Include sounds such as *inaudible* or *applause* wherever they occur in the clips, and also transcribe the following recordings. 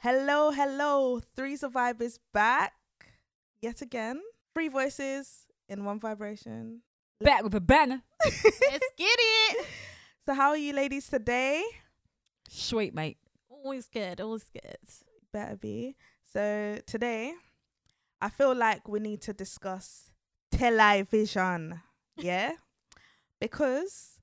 Hello, hello. Three Survivors back yet again. Three voices in one vibration. Back with a banger. Let's get it. *laughs* So, how are you ladies today? Sweet, mate. Always good. Always good. Better be. So, today, I feel like we need to discuss television. Yeah? *laughs* because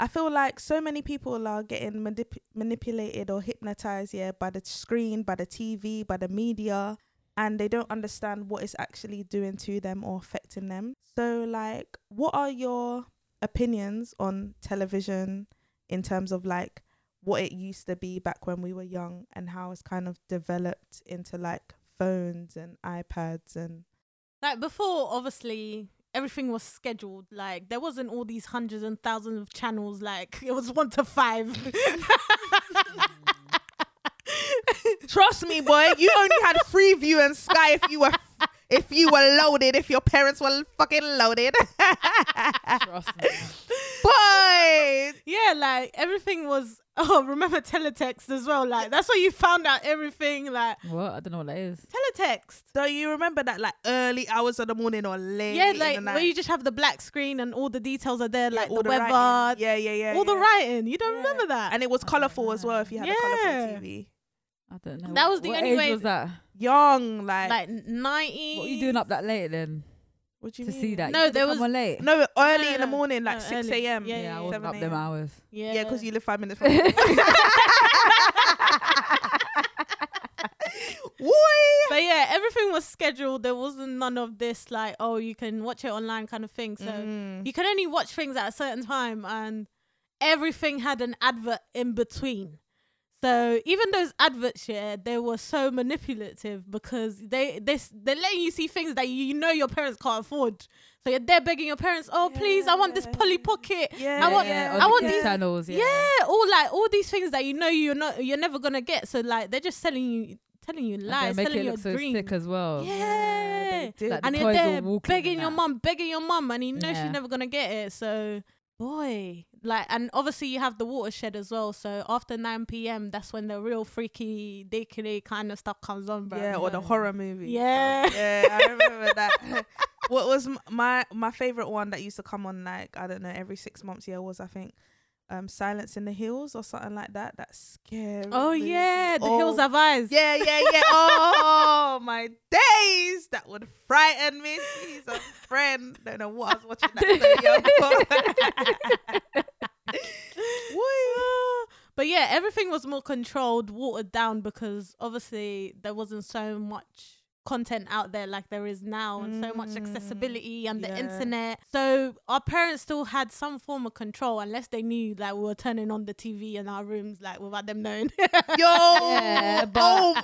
I feel like so many people are getting manip- manipulated or hypnotized, yeah, by the screen, by the TV, by the media, and they don't understand what it's actually doing to them or affecting them. So, like, what are your opinions on television in terms of like what it used to be back when we were young and how it's kind of developed into like phones and iPads and Like before, obviously everything was scheduled. Like there wasn't all these hundreds and thousands of channels. Like it was one to five. *laughs* Trust me, boy, you only had Freeview and Sky if you were if you were loaded, if your parents were fucking loaded. *laughs* Trust me. Boy, *laughs* yeah, like everything was. *laughs* Oh, remember teletext as well. Like that's where you found out everything. Like What? I don't know what that is. teletext. so you remember that like early hours of the morning or late? Yeah, in like the night? where you just have the black screen and all the details are there, Yeah, like all the, weather, writing. Yeah, yeah, yeah. all the writing. You don't Yeah. remember that? and it was colourful as well if you had a Yeah. colourful TV. I don't know. That was the what only age way- was that? Young, like, like ninety. What are you doing up that late then what do you to mean? see that? No, You there come was- on late. No, early no, in the no. morning, like No, six early. a.m. Yeah, yeah, yeah, I wasn't 7 up them hours. Yeah, Yeah, because you live five minutes *laughs* from. *laughs* Woo! But yeah, everything was scheduled. There wasn't none of this like, oh, you can watch it online kind of thing. So Mm. you can only watch things at a certain time, and everything had an advert in between. So even those adverts, yeah, they were so manipulative because they they they're letting you see things that you know your parents can't afford. So you're there begging your parents, oh please, I want this Polly Pocket. Yeah, I want- yeah, I want the these- channels. Yeah. Yeah, all like all these things that you know you're not you're never gonna get. So like they're just telling you telling you And they lies, make telling it you look a so dream. sick as well. Yeah. they did. Like the and you're there begging your that. mum, begging your mum, and you know Yeah. she's never gonna get it. So, boy, like, and obviously you have the watershed as well. So after nine p.m., that's when the real freaky, dickily kind of stuff comes on, bro. yeah, or the horror movie. Yeah. yeah, I *laughs* remember that. what was my my favorite one that used to come on like I don't know every six months? Yeah, was I think um Silence in the Hills or something like that. That's scary. Oh yeah, the hills Oh, have eyes. Yeah, yeah, yeah. *laughs* Oh my days, that would frighten me. He's a friend. Don't know what I was watching that so young. *laughs* *laughs* But yeah, everything was more controlled, watered down because obviously there wasn't so much content out there like there is now and so much Mm, accessibility and the yeah. internet. So our parents still had some form of control unless they knew that we were turning on the TV in our rooms like without them knowing. *laughs* Yo, Yeah, but- oh,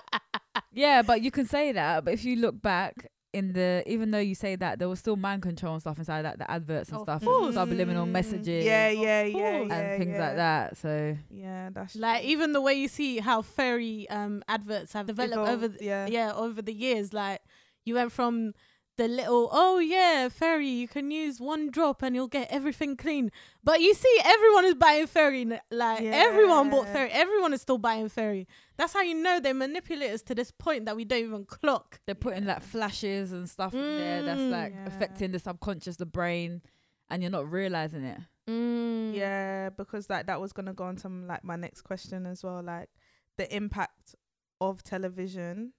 Yeah, but you can say that. But if you look back in the, even though you say that, there was still mind control and stuff inside, like the adverts and Of stuff, course. and subliminal Mm, messages, Yeah, Of yeah, yeah, course. yeah, and things yeah. like that. So Yeah, that's like true. even the way you see how fairy um adverts have developed over the, yeah. yeah over the years like you went from the little oh yeah fairy you can use one drop and you'll get everything clean but you see everyone is buying fairy n- like everyone bought fairy everyone is still buying fairy that's how you know they manipulate us to this point that we don't even clock they're putting like flashes and stuff in there that's Mm. like Yeah. affecting the subconscious, the brain, and you're not realizing it. mm. Yeah, because like that was gonna go on to like my next question as well, like the impact of television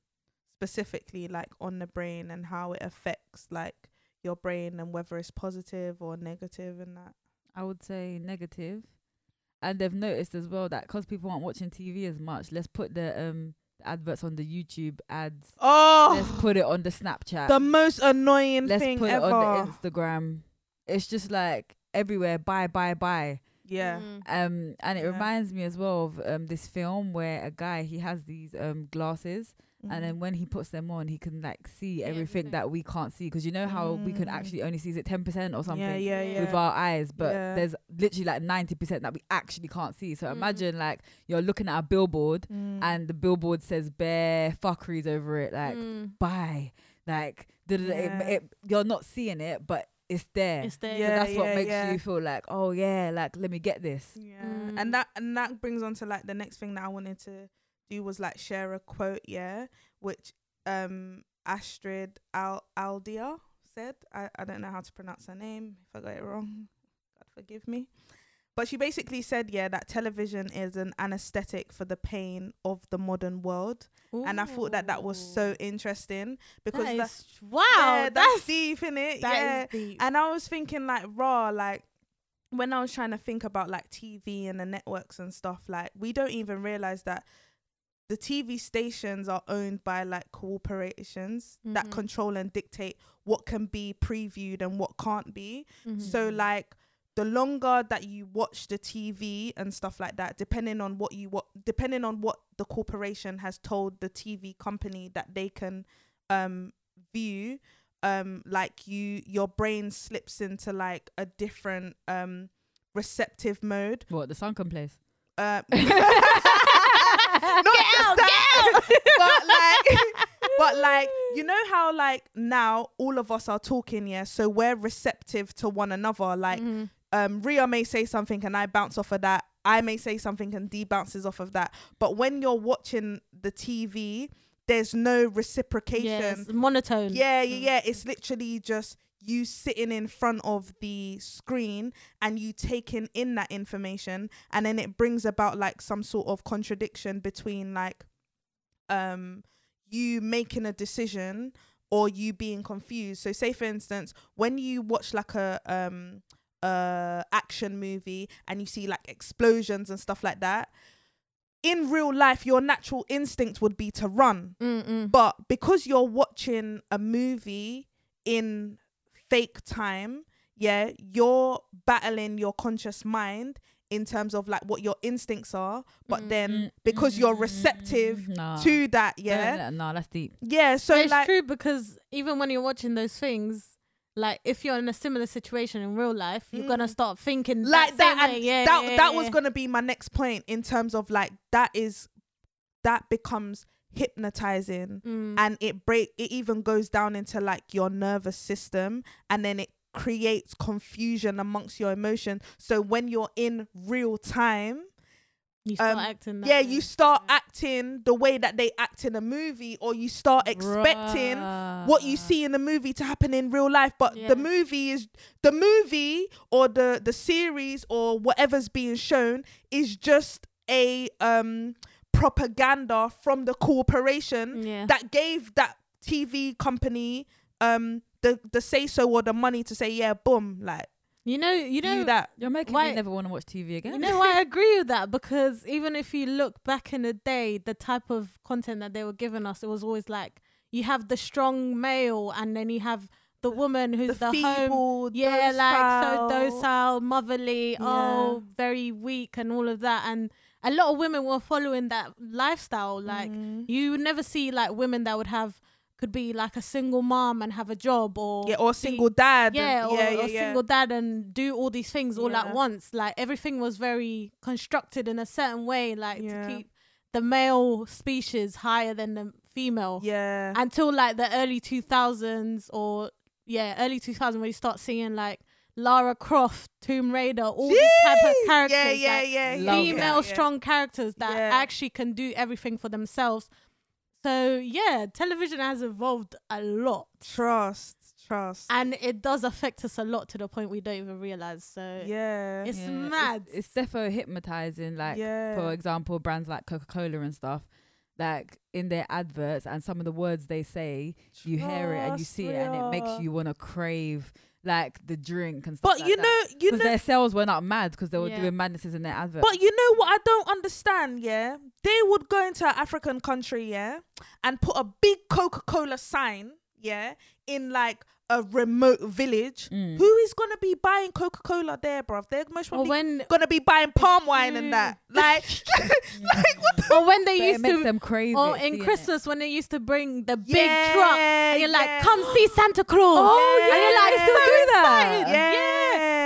specifically like on the brain and how it affects like your brain and whether it's positive or negative and that. I would say negative. And they've noticed as well that because people aren't watching TV as much, let's put the um adverts on the YouTube ads. Oh, let's put it on the Snapchat. the most annoying let's thing put ever. it on the Instagram. It's just like everywhere. Buy, buy, buy. yeah. Mm. Um, and it Yeah. reminds me as well of um this film where a guy he has these um glasses, and Mm. then when he puts them on, he can like see See everything, everything. that we can't see because you know how we can Mm. actually only see is it ten percent or something Yeah, yeah, yeah. with our eyes, but Yeah. there's literally like ninety percent that we actually can't see. So Mm. imagine like you're looking at a billboard Mm. and the billboard says bare fuckeries over it, like Mm. buy, like. Yeah. It, it, you're not seeing it, but it's there. it's there so Yeah, that's what makes yeah. you feel like, oh yeah, like let me get this. Yeah, Mm. and that and that brings on to like the next thing that I wanted to do was like share a quote, yeah, which um Astrid Al Aldia said. I, I don't know how to pronounce her name. If I got it wrong, God forgive me. But she basically said, yeah, that television is an anesthetic for the pain of the modern world. And I thought that that was so interesting because that's is- wow, yeah, that's, that's deep in it. that yeah. deep. And I was thinking like raw, like when I was trying to think about like TV and the networks and stuff, like we don't even realize that the TV stations are owned by like corporations that Mhm. control and dictate what can be previewed and what can't be. So Mhm. like the longer that you watch the TV and stuff like that, depending on what you what depending on what the corporation has told the TV company that they can um view, um like you your brain slips into like a different um receptive mode. What the sunken place? Uh, *laughs* *laughs* *laughs* get just out, that. but like *laughs* but like you know how like now all of us are talking yeah so we're receptive to one another like Mhm. um Ria may say something and I bounce off of that. I may say something and D bounces off of that. But when you're watching the TV, there's no reciprocation. Yes, monotone. Yeah, yeah, yeah. It's literally just you sitting in front of the screen and you taking in that information and then it brings about like some sort of contradiction between like um you making a decision or you being confused. So say for instance, when you watch like a um uh action movie and you see like explosions and stuff like that, in real life your natural instinct would be to run. Mm-mm. But because you're watching a movie in fake time, yeah, you're battling your conscious mind in terms of like what your instincts are. But Mm, then Mm, because mm, you're mm, receptive nah. to that, yeah, no, no, that's deep. yeah. So But it's like, true because even when you're watching those things, like if you're in a similar situation in real life, you're gonna Mm. start thinking like that. that, same way. and yeah, that yeah, that yeah. was gonna be my next point in terms of like that is that becomes hypnotizing Mm. and it break it even goes down into like your nervous system and then it creates confusion amongst your emotions so when you're in real time you start um, acting. That yeah way. you start acting the way that they act in a movie or you start expecting what you see in the movie to happen in real life but Yeah. the movie is the movie or the the series or whatever's being shown is just a um propaganda from the corporation Yeah. that gave that TV company um the the say so or the money to say yeah boom like you know. You know that You're making Why- me never want to watch TV again. You know, I agree with that because even if you look back in the day, the type of content that they were giving us, it was always like you have the strong male and then you have the woman who's the the, home. feeble Yeah, like so docile. docile, motherly, oh, very weak, and all of that. And a lot of women were following that lifestyle. Like, Mhm. you would never see like women that would have, could be like a single mom and have a job or yeah or single dad yeah, and- or, yeah, or yeah, yeah. single dad and do all these things all Yeah. at once. Like everything was very constructed in a certain way, like Yeah. to keep the male species higher than the female. yeah Until like the early two thousands or yeah, early two thousand where you start seeing like Lara Croft, Tomb Raider, all these type of characters. yeah yeah like, yeah, Love yeah, female yeah. strong characters that Yeah. actually can do everything for themselves. So yeah, television has evolved a lot trust trust and it does affect us a lot to the point we don't even realize. So yeah it's Yeah, mad. It's, defo hypnotizing. Like, yeah for example, brands like Coca Cola and stuff. Like in their adverts and some of the words they say, you hear it and you see it, and it makes you want to crave like the drink and stuff. but like you that. know you know their sales went up mad because they were Yeah. doing madnesses in their advert. But you know what I don't understand, yeah? They would go into an African country, yeah, and put a big Coca Cola sign, yeah, in like a remote village. Mm. Who is gonna be buying Coca Cola there, bruv? They're most probably when gonna be buying palm wine and that. *laughs* Like, *laughs* like what the or when they used makes to them crave or in seeing it. Christmas when they used to bring the big Yeah, truck and you're yeah. like, come see Santa Claus. Oh, and you're like, yeah. so do that. excited. Yeah. Yeah.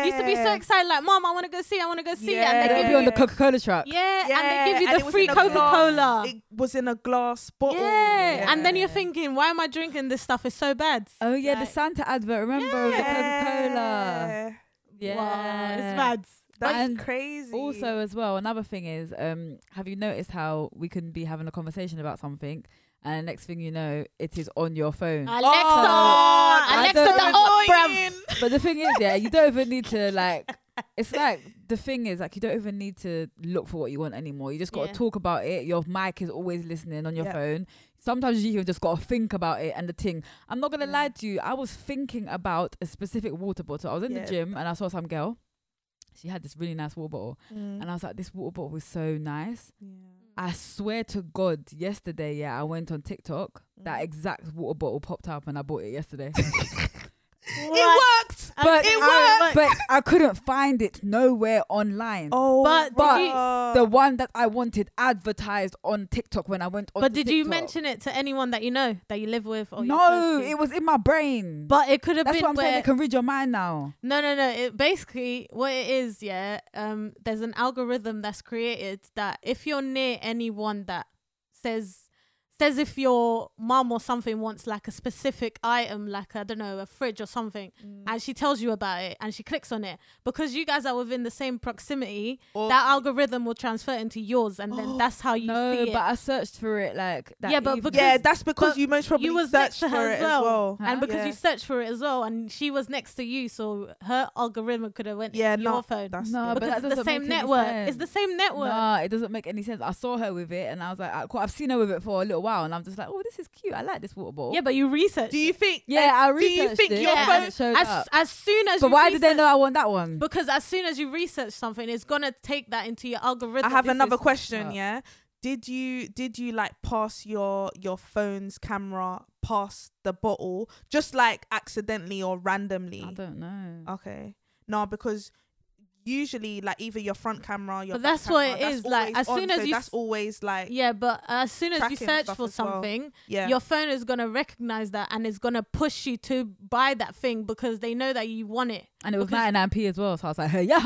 Used to be so excited, like, Mom, I want to go see, I want to go see. Yeah. And They give you on the Coca Cola truck. yeah, Yeah, and they give you the free Coca Cola. It was in a glass bottle. Yeah. and then you're thinking, why am I drinking this stuff? It's so bad. Oh yeah, the Santa advert. Remember with the Coca Cola? Yeah. Yeah, Wow, it's mad. That's And crazy. Also, as well, another thing is, um, have you noticed how we can be having a conversation about something, and next thing you know, it is on your phone. Alexa, Oh, Alexa, the know. up, but the thing is, yeah, you don't even need to like. It's *laughs* like the thing is, like, you don't even need to look for what you want anymore. You just got to Yeah. talk about it. Your mic is always listening on your Yeah. phone. Sometimes you even just got to think about it and the thing. I'm not gonna Yeah. lie to you. I was thinking about a specific water bottle. I was in Yeah. the gym and I saw some girl. She had this really nice water bottle, Mm. and I was like, "This water bottle was so nice." Yeah. I swear to God, yesterday, yeah, I went on TikTok. That Mm. exact water bottle popped up, and I bought it yesterday. *laughs* It worked. But It I, but I couldn't find it nowhere online. Oh, But But you- The one that I wanted advertised on TikTok when I went on. But did you mention it to anyone that you know that you live with? Or No, it was in my brain. But it could have That's been what I'm saying. where They can read your mind now. No, no, no. It basically what it is, yeah. Um, there's an algorithm that's created that if you're near anyone that says says if your mum or something wants like a specific item, like I don't know, a fridge or something, Mm. and she tells you about it and she clicks on it because you guys are within the same proximity, Or- that algorithm will transfer into yours, and then *gasps* that's how you no, see it. but I searched for it like that. Yeah, but evening. because- yeah, that's because you most probably you was next searched to her for as it well. as well. Huh? and because Yeah. you searched for it as well, and she was next to you, so her algorithm could have went Yeah, to your no, phone. That's No, but because that it's the same network. sense. It's the same network. Nah, it doesn't make any sense. I saw her with it, and I was like, I, I've seen her with it for a little while, and I'm just like, oh, this is cute. I like this water bottle. Yeah, but you researched. Do you think? yeah, I researched. do you think it, your and phone- showed as up. as soon as But you why did they know I want that one? Because as soon as you research something, it's gonna take that into your algorithm. I have This another question. What? Yeah. Did you did you like pass your your phone's camera past the bottle just like accidentally or randomly? I don't know. Okay. No, because usually like either your front camera, your But that's what camera, it that's like, always as on, soon as so you that's s- always like Yeah, but as soon as you search for as well. something, yeah. your phone is gonna recognize that and it's gonna push you to buy that thing because they know that you want it. And it was Because- 99p as well, so I was like, hey, *laughs* yeah,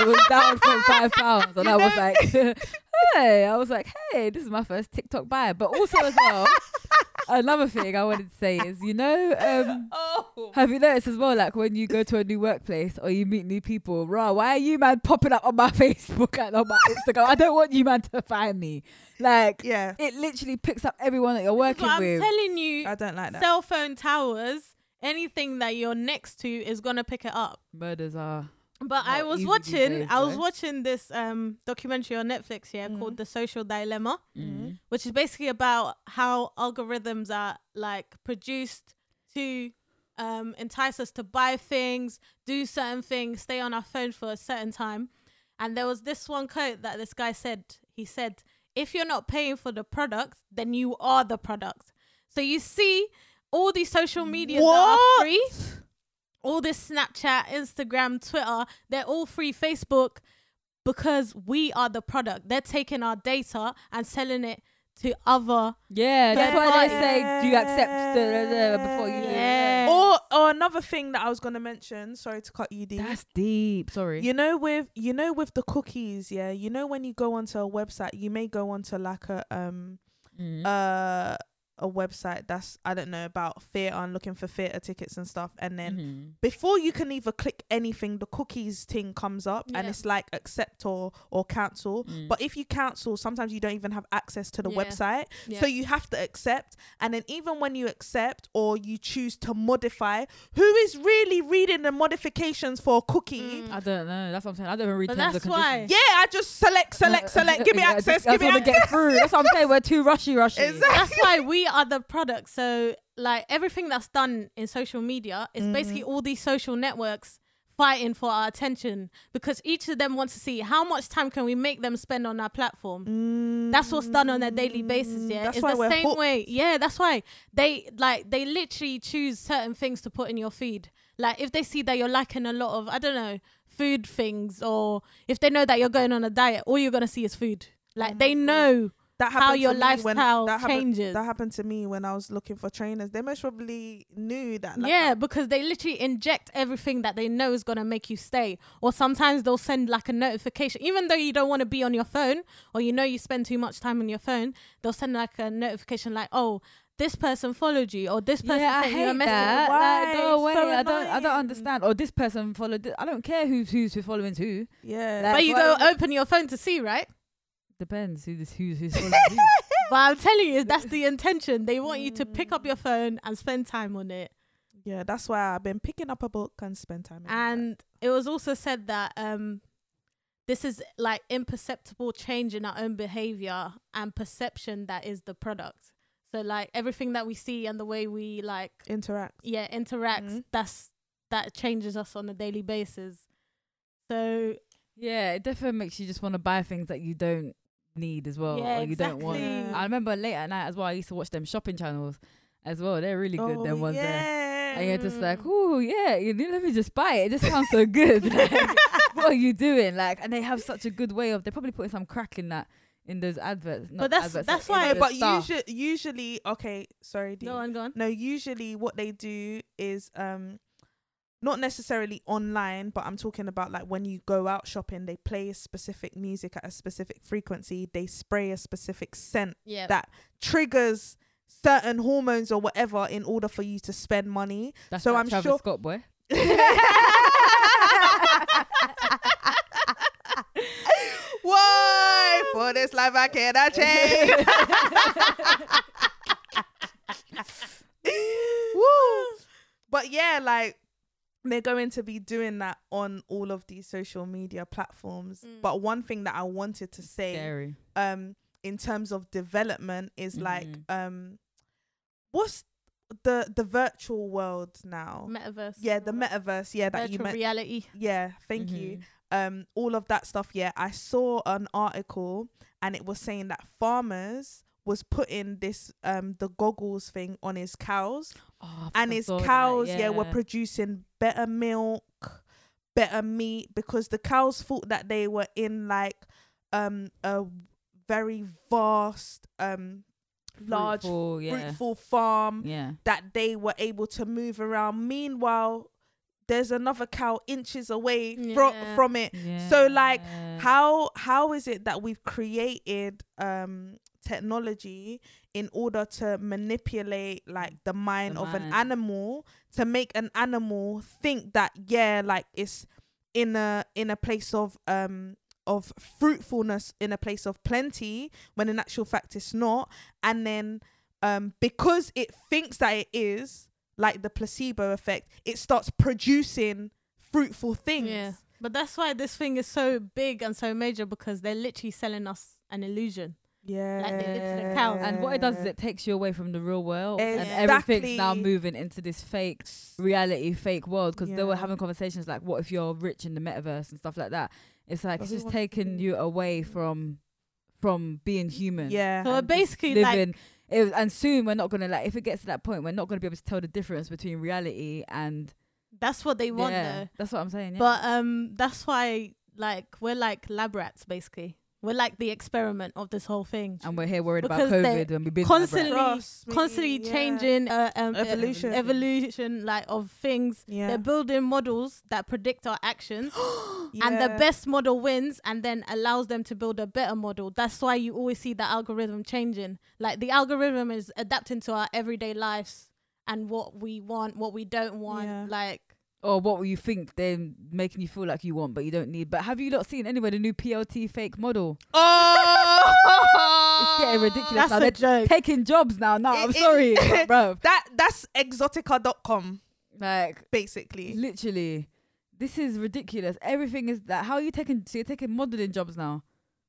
it was down from five pounds, and You I was like, *laughs* hey, I was like, hey, this is my first TikTok buy. But also as well, *laughs* another thing I wanted to say is, you know, um, *laughs* oh. have you noticed as well, like when you go to a new workplace or you meet new people, raw, why are you man popping up on my *laughs* Facebook and on my Instagram? I don't want you man to find me. Like, Yeah. it literally picks up everyone that you're working But I'm with. telling you, I don't like that. cell phone towers, anything that you're next to is gonna pick it up. Murders are. But I was watching, days, I was watching this um documentary on Netflix here Mhm. called The Social Dilemma. Mm. which is basically about how algorithms are like produced to um, entice us to buy things, do certain things, stay on our phone for a certain time. And there was this one quote that this guy said. He said, "If you're not paying for the product, then you are the product." So you see, all these social media that are free, all this Snapchat, Instagram, Twitter, they're all free. Facebook, because we are the product. They're taking our data and selling it to other. Yeah, that's Third why they say, do you accept the, the, the before you Yeah. Or or another thing that I was gonna mention. Sorry to cut you, deep. That's deep. Sorry. You know with you know with the cookies, yeah. You know when you go onto a website, you may go onto like a um Mm. uh a website that's I don't know about theatre and looking for theatre tickets and stuff, and then Mhm. before you can even click anything, the cookies thing comes up and it's like accept or or cancel. Mm. But if you cancel, sometimes you don't even have access to the Yeah. website. Yeah. So you have to accept. And then even when you accept or you choose to modify, who is really reading the modifications for a cookie? Mm. I don't know. That's what I'm saying. I don't even read But terms that's and why. Yeah, I just select, select, select. Give me *laughs* access. just- Give me access. get through. That's what I'm saying. We're too rushy, rushy. *laughs* Exactly. That's why we are the product. So like everything that's done in social media is Mhm. basically all these social networks fighting for our attention because each of them wants to see how much time can we make them spend on our platform. That's what's done on a daily basis. Yeah, Mm, That's it's why the we're same hooked. way. Yeah, that's why they like they literally choose certain things to put in your feed. Like if they see that you're liking a lot of I don't know food things, or if they know that you're going on a diet, all you're gonna see is food. Like Oh they my know that how happened your to me when- lifestyle that happened- changes. That happened to me when I was looking for trainers. They most probably knew that. Like, yeah, because they literally inject everything that they know is gonna make you stay. Or sometimes they'll send like a notification, even though you don't want to be on your phone or you know you spend too much time on your phone. They'll send like a notification like, "Oh, this person followed you," or "This person yeah, I sent you a message." that. Why? Like, go away. So I don't. I don't understand. Or this person followed. This. I don't care who's who's who's following who. yeah. Like, But you go open your phone to see, right? Depends who this who's who's *laughs* following who. But I'm telling you, that's the intention. They want you to pick up your phone and spend time on it. yeah, that's why I've been picking up a book and spend time. in that. And it was also said that um, this is like imperceptible change in our own behavior and perception that is the product. So like everything that we see and the way we like interact. yeah interact, Mhm. that's that changes us on a daily basis. So Yeah, it definitely makes you just want to buy things that you don't need as well, Yeah, or you don't want. I remember late at night as well. I used to watch them shopping channels as well. They're really good. oh, them ones there. And you're just like, oh yeah, you know, let me just buy it. It just sounds so good. *laughs* Like, what are you doing? Like, and they have such a good way of. They're probably putting some crack in that in those adverts. Not that's- adverts, that's like, why- the but stuff. usually, usually, okay, sorry, D. go on, go on. No, usually what they do is um not necessarily online, but I'm talking about like when you go out shopping, they play a specific music at a specific frequency, they spray a specific scent Yeah. that triggers certain hormones or whatever in order for you to spend money. That's so that I'm Travis sure- Scott boy. *laughs* Why for this life I cannot *laughs* change? *laughs* Woo! But yeah, like they're going to be doing that on all of these social media platforms. Mm. But one thing that I wanted to say, Scary. um, in terms of development, is like, Mhm. um, what's the the virtual world now? Metaverse. yeah, the metaverse. Yeah, that you virtual meant. reality. Yeah, thank you Mhm. um all of that stuff yeah i saw an article and it was saying that farmers was putting this um the goggles thing on his cows Oh, and his saw that, cows yeah. were producing better milk better meat because the cows thought that they were in like um a very vast um large Fruitful, yeah. fruitful farm Yeah. that they were able to move around meanwhile there's another cow inches away from Yeah. from it yeah. so, like, how how is it that we've created um technology in order to manipulate like the mind The of an animal to make an animal think that yeah like it's in a in a place of um of fruitfulness in a place of plenty when in actual fact it's not and then um because it thinks that it is like the placebo effect it starts producing fruitful things Yeah. But that's why this thing is so big and so major because they're literally selling us an illusion. Yeah. Like they did to the cows. And what it does is it takes you away from the real world, and everything's now moving into this fake reality, fake world. Because they were having conversations like, "What if you're rich in the metaverse and stuff like that?" It's like But it's just taking you away from from being human. Yeah. So and basically, just like- living. it, and soon we're not gonna like if it gets to that point, we're not gonna be able to tell the difference between reality and That's what they want yeah. though. That's what I'm saying. Yeah. But um, that's why like we're like lab rats basically. We're like the experiment of this whole thing. and we're here worried about Because they're COVID and we've been constantly- Trust me, Constantly yeah. changing uh, um, Evolution. evolution, evolution like of things. Yeah. They're building models that predict our actions, *gasps* *gasps* and the best model wins, and then allows them to build a better model. That's why you always see the algorithm changing. Like the algorithm is adapting to our everyday lives and what we want, what we don't want. Yeah. Like or what you think they're making you feel like you want, but you don't need. But have you not seen anywhere the new PLT fake model? *laughs* Oh, It's getting ridiculous that's now. a They're joke. taking jobs now. No, I'm It- it- sorry, *laughs* bro. That that's exotica.com Like basically. literally, this is ridiculous. Everything is that. How are you taking? So you're taking modeling jobs now.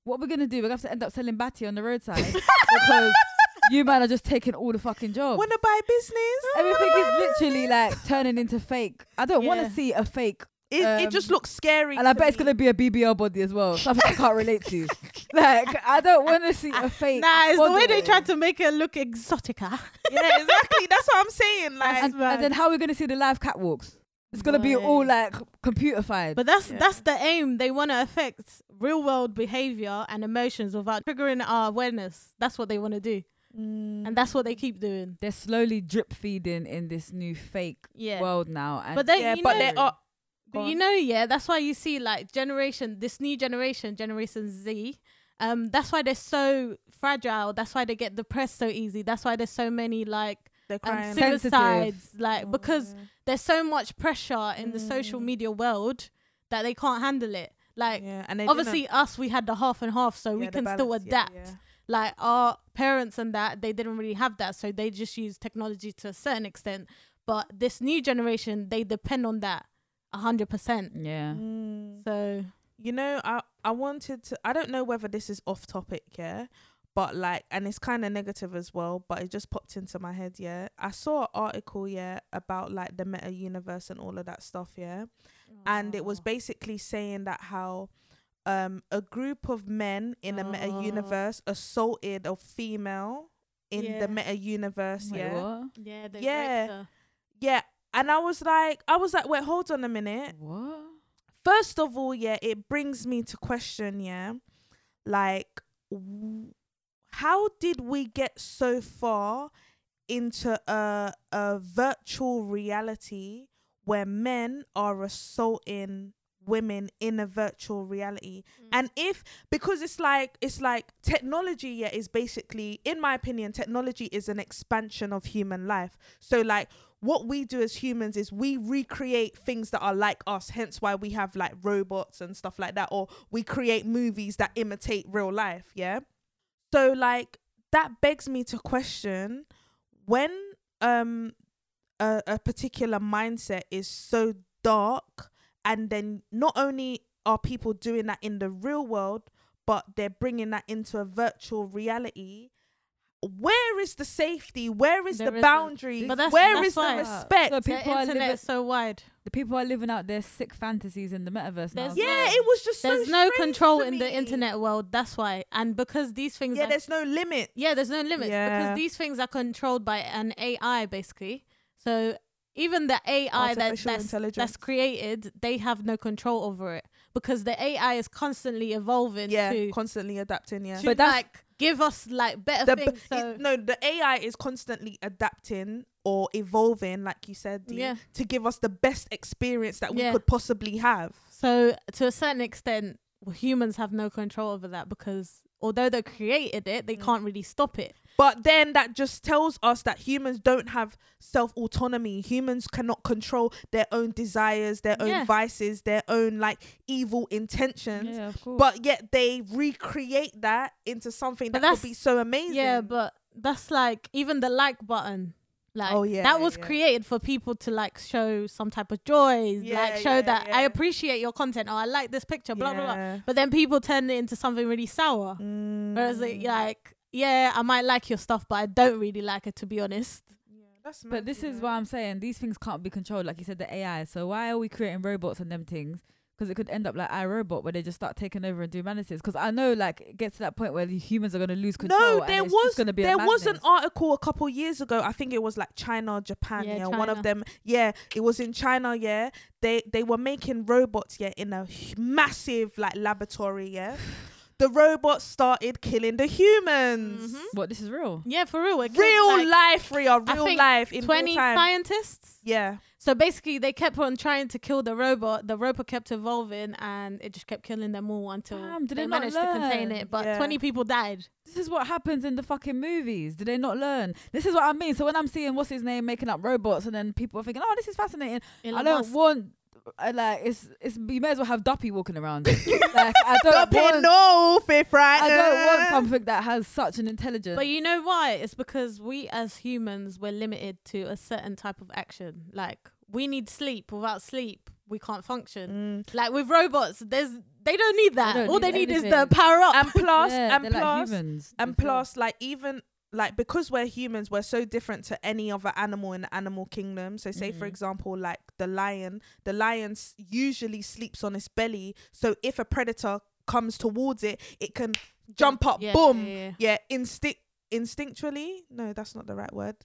What we're gonna do? We're gonna have to end up selling batty on the roadside *laughs* because you man are just taking all the fucking jobs. Wanna buy business? Everything is literally like turning into fake. I don't want to see a fake, It, it just Um, looks scary. and I bet it's gonna be a BBL body as well. Something I can't relate to. *laughs* Like I don't want to see a fake. Nah, it's the way they tried to make it look exotica. *laughs* Yeah, exactly. That's what I'm saying. Like and, and then how are we gonna see the live catwalks? It's gonna be all Boy. like computerified. But that's Yeah. that's the aim. They want to affect real world behavior and emotions without triggering our awareness. That's what they want to do, Mm. and that's what they keep doing. they're slowly drip feeding in this new fake Yeah. world now. And But they, yeah, you but know, they are. But you on. know, yeah, that's why you see like generation, this new generation, Generation Z. Um, that's why they're so fragile. That's why they get depressed so easy. That's why there's so many like They're um, crying. Sensitive. suicides, like Oh, because yeah. there's so much pressure in the social Mm. media world that they can't handle it. Like yeah, and they obviously us, we had the half and half, so didn't- we yeah, the can still balance, yeah, adapt. yeah. Like our parents and that, they didn't really have that, so they just use technology to a certain extent. But this new generation, they depend on that a hundred percent. yeah. Mm. So You know, I I wanted to. I don't know whether this is off topic, yeah, but like, and it's kind of negative as well. But it just popped into my head, yeah. I saw an article, yeah, about like the meta universe and all of that stuff, yeah, and it was basically saying that how um a group of men in a meta Oh. universe assaulted a female in Yeah. the meta universe, Wait, yeah, what? yeah, Yeah. yeah. And I was like, I was like, wait, hold on a minute. What? first of all, yeah, it brings me to question, yeah, like, w- how did we get so far into a a virtual reality where men are assaulting women in a virtual reality? Mm. And if because it's like it's like technology yeah is basically in my opinion technology is an expansion of human life. So like what we do as humans is we recreate things that are like us hence why we have like robots and stuff like that or we create movies that imitate real life yeah so like that begs me to question when um a, a particular mindset is so dark and then not only are people doing that in the real world but they're bringing that into a virtual reality where is the safety where is There the isn't. boundary But that's- where that's is why. the respect So The people are internet living, is so wide. the people are living out their sick fantasies in the metaverse now. Yeah no- it was just so There's no control in the internet world. That's why, and because these things, yeah are, there's no limit yeah, there's no limits Yeah. because these things are controlled by an AI basically. So even the AI that, that's that's created, they have no control over it because the AI is constantly evolving yeah to, constantly adapting yeah to But that's- like give us like better the, things. it- So no the ai is constantly adapting or evolving like you said Dee, Yeah. to give us the best experience that we Yeah. could possibly have So to a certain extent, humans have no control over that because although they created it, they Mm. can't really stop it. But then that just tells us that humans don't have self autonomy humans cannot control their own desires their own vices their own like evil intentions Yeah, but yet they recreate that into something But that could be so amazing Yeah, but that's like even the like button. Like Oh, yeah, that was yeah. created for people to like show some type of joy, Yeah, like show yeah, that I appreciate your content or I like this picture, blah blah blah. But then people turn it into something really sour. Whereas it, Mm. like, yeah, I might like your stuff, but I don't really like it to be honest. Yeah, that's But mad, this is know. why I'm saying these things can't be controlled, like you said, the AI. So why are we creating robots and them things? Because it could end up like iRobot, where they just start taking over and do manaces. Because I know, like, it gets to that point where the humans are going to lose control. No, and there it's was gonna be a there was an article a couple years ago. I think it was like China or Japan. Yeah, Yeah, one of them. Yeah, it was in China. Yeah, they they were making robots. Yeah, in a massive like laboratory. Yeah, *sighs* *sighs* *sighs* the robots started killing the humans. Mhm. What? This is real? Yeah, for real. It Real like, life, Ria, I real think life in real Twenty time. scientists. Yeah, So basically, they kept on trying to kill the robot. The robot kept evolving, and it just kept killing them all until Damn, did they they not managed to contain it. But Yeah. twenty people died. This is what happens in the fucking movies. Do they not learn? This is what I mean. So when I'm seeing what's his name making up robots, and then people are thinking, "Oh, this is fascinating," I Elon don't Musk. want. I like it's it's you may as well have Duppy walking around. *laughs* like I don't Stop it, want, no, fifth right. I don't want something that has such an intelligence. But you know why? It's because we as humans we're limited to a certain type of action. Like we need sleep. Without sleep, we can't function. Mm. Like with robots, there's they don't need that. don't All need they need is the power up. And plus, yeah, and plus, like humans. and plus like even like because we're humans we're so different to any other animal in the animal kingdom so say for Mhm. example like the lion the lion usually sleeps on its belly so if a predator comes towards it it can jump up Yeah, boom yeah, yeah. yeah instinct instinctually no that's not the right word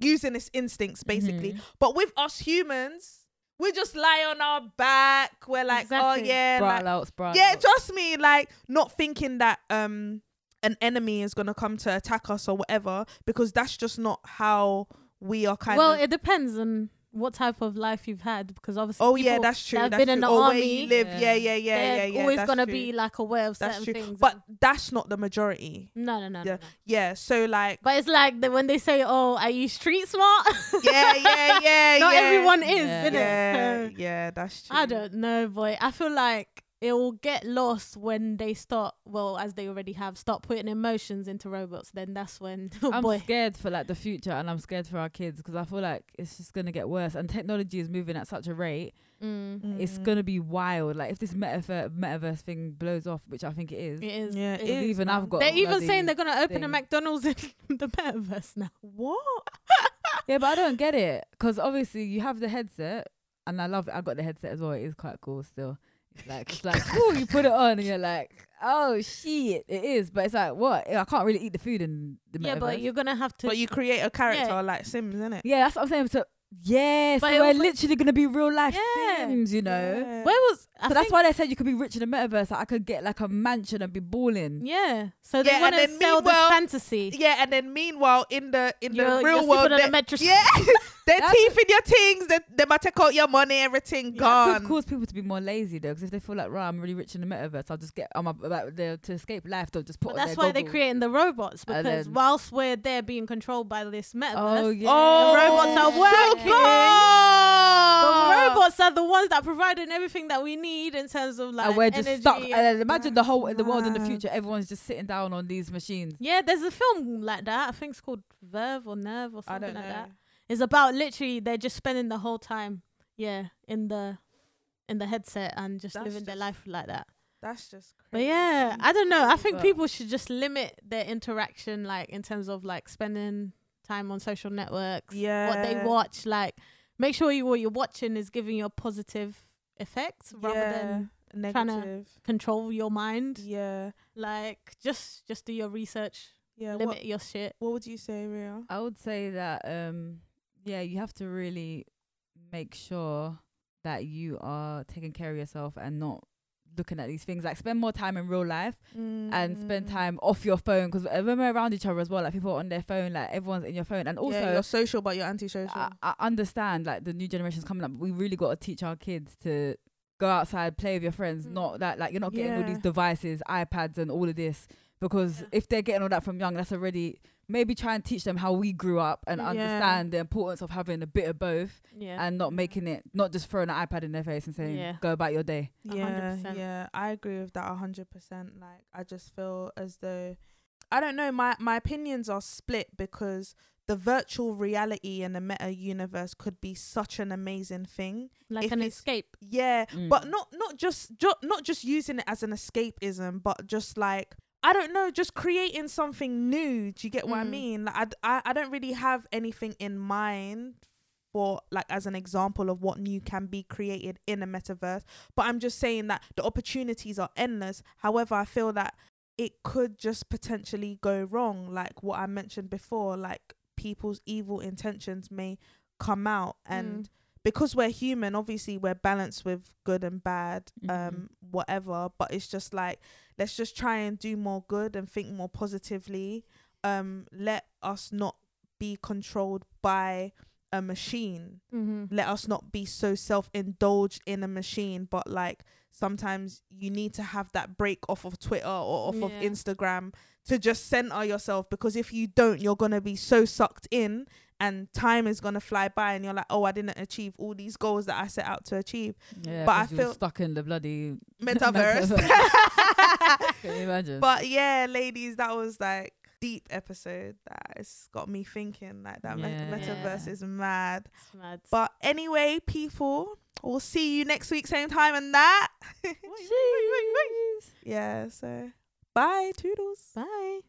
using its instincts basically Mhm. but with us humans we just lie on our back. We're like, Exactly. oh yeah, like, louts, bra yeah. louts. Trust me, like not thinking that um an enemy is gonna come to attack us or whatever, because that's just not how we are kind well, of. Well, it depends on what type of life you've had because obviously oh yeah, that's true. that have that's been in true. the or where army, you live. Yeah. Yeah, yeah, yeah, they're yeah, yeah. always gonna true. be like aware of That's certain true. things. But that's not the majority. no, no, no, Yeah. no, no. Yeah. So like, But it's like the, when they say, "Oh, are you street smart?" *laughs* yeah, yeah, yeah. *laughs* Not yeah. everyone is, Yeah. innit? Yeah, So, *laughs* yeah, that's true. I don't know, boy. I feel like it will get lost when they start. Well, as they already have, start putting emotions into robots. Then that's when, *laughs* oh I'm boy, scared for like the future, and I'm scared for our kids because I feel like it's just gonna get worse. And technology is moving at such a rate; mm, it's Mm. gonna be wild. Like if this metaverse metaverse thing blows off, which I think it is, it is. Yeah, it it is, is, even man. I've got They're even saying they're gonna open a. McDonald's in *laughs* the metaverse now. What? *laughs* yeah, but I don't get it because obviously you have the headset, and I love it. I got the headset as well. It is quite cool still. It's like it's *laughs* like cool. You put it on and you're like, oh shit, it is. But it's like what? I can't really eat the food in the Yeah, but you're gonna have to. But you create a character Yeah. like Sims, innit? yeah, that's what I'm saying. So yeah, But so it we're was- literally gonna be real life Yeah. Sims, you know. Yeah. where was? I So that's think- why they said you could be rich in the metaverse. Like I could get like a mansion and be balling. Yeah. So they Yeah, want and to then sell the meanwhile- fantasy. Yeah, and then meanwhile in the in You're- the you're real sleeping world, on a they- mattress. yeah, *laughs* *laughs* their That's teeth in your things, they they might take out your money, everything That gone. could cause people to be more lazy though, because if they feel like, right, I'm really rich in the metaverse, I'll just get, I'm about there to escape life. They'll just put. But on that's their why they're creating the robots because then- whilst we're there being controlled by this metaverse, Oh yeah. Oh, The robots are oh, working. sugar. the robots are the ones that providing everything that we need in terms of like and we're just stuck. and- And imagine the whole the world in the future. Everyone's just sitting down on these machines. yeah, there's a film like that. I think it's called Verve or Nerve or I something don't like know. that. It's about literally they're just spending the whole time, yeah, in the in the headset and just That's living their life like that. That's just. But yeah, I don't know. I think But- people should just limit their interaction, like in terms of like spending time on social networks. Yeah. What they watch, like make sure you what you're watching is giving you a positive effect rather yeah. than trying to control your mind. Yeah. Like just just do your research, Yeah. limit What, your shit. what would you say, Ria? I would say that um yeah, you have to really make sure that you are taking care of yourself and not looking at these things. Like spend more time in real life and spend Mm. time off your phone because when we're around each other as well, like people are on their phone, like everyone's in your phone, and also. yeah, you're social, but you're antisocial. I, I understand like the new generation's coming up, but we really got to teach our kids to go outside, play with your friends, Mm. not that like you're not getting all these devices, iPads, and all of this. Because Yeah. if they're getting all that from young, that's already maybe try and teach them how we grew up and Yeah. understand the importance of having a bit of both Yeah. and not making it not just throwing an iPad in their face and saying Yeah. go about your day. A hundred Yeah, percent. yeah, I agree with that a hundred percent. Like, I just feel as though, I don't know, my my opinions are split because the virtual reality and the meta universe could be such an amazing thing. like if an escape. Yeah, Mm. but not not just ju- not just using it as an escapism, but just like I don't know, just creating something new. Do you get what I Mm. mean? Like, I, I I don't really have anything in mind for like as an example of what new can be created in a metaverse. But I'm just saying that the opportunities are endless. However, I feel that it could just potentially go wrong, like what I mentioned before. Like people's evil intentions may come out and Mm. because we're human obviously we're balanced with good and bad Mhm. um whatever but it's just like let's just try and do more good and think more positively. Um let us not be controlled by a machine. Mm-hmm. let us not be so self-indulged in a machine but like sometimes you need to have that break off of twitter or off of instagram to just center yourself because if you don't you're going to be so sucked in and time is going to fly by and you're like oh i didn't achieve all these goals that i set out to achieve. Yeah, But i feel- stuck in the bloody metaverse *laughs* *laughs* Can you imagine? but yeah ladies that was like deep episode that it's got me thinking like that met- Yeah. metaverse Yeah. is mad It's mad. But anyway, people, we'll see you next week, same time and that. *laughs* Jeez. yeah, so bye, toodles. Bye.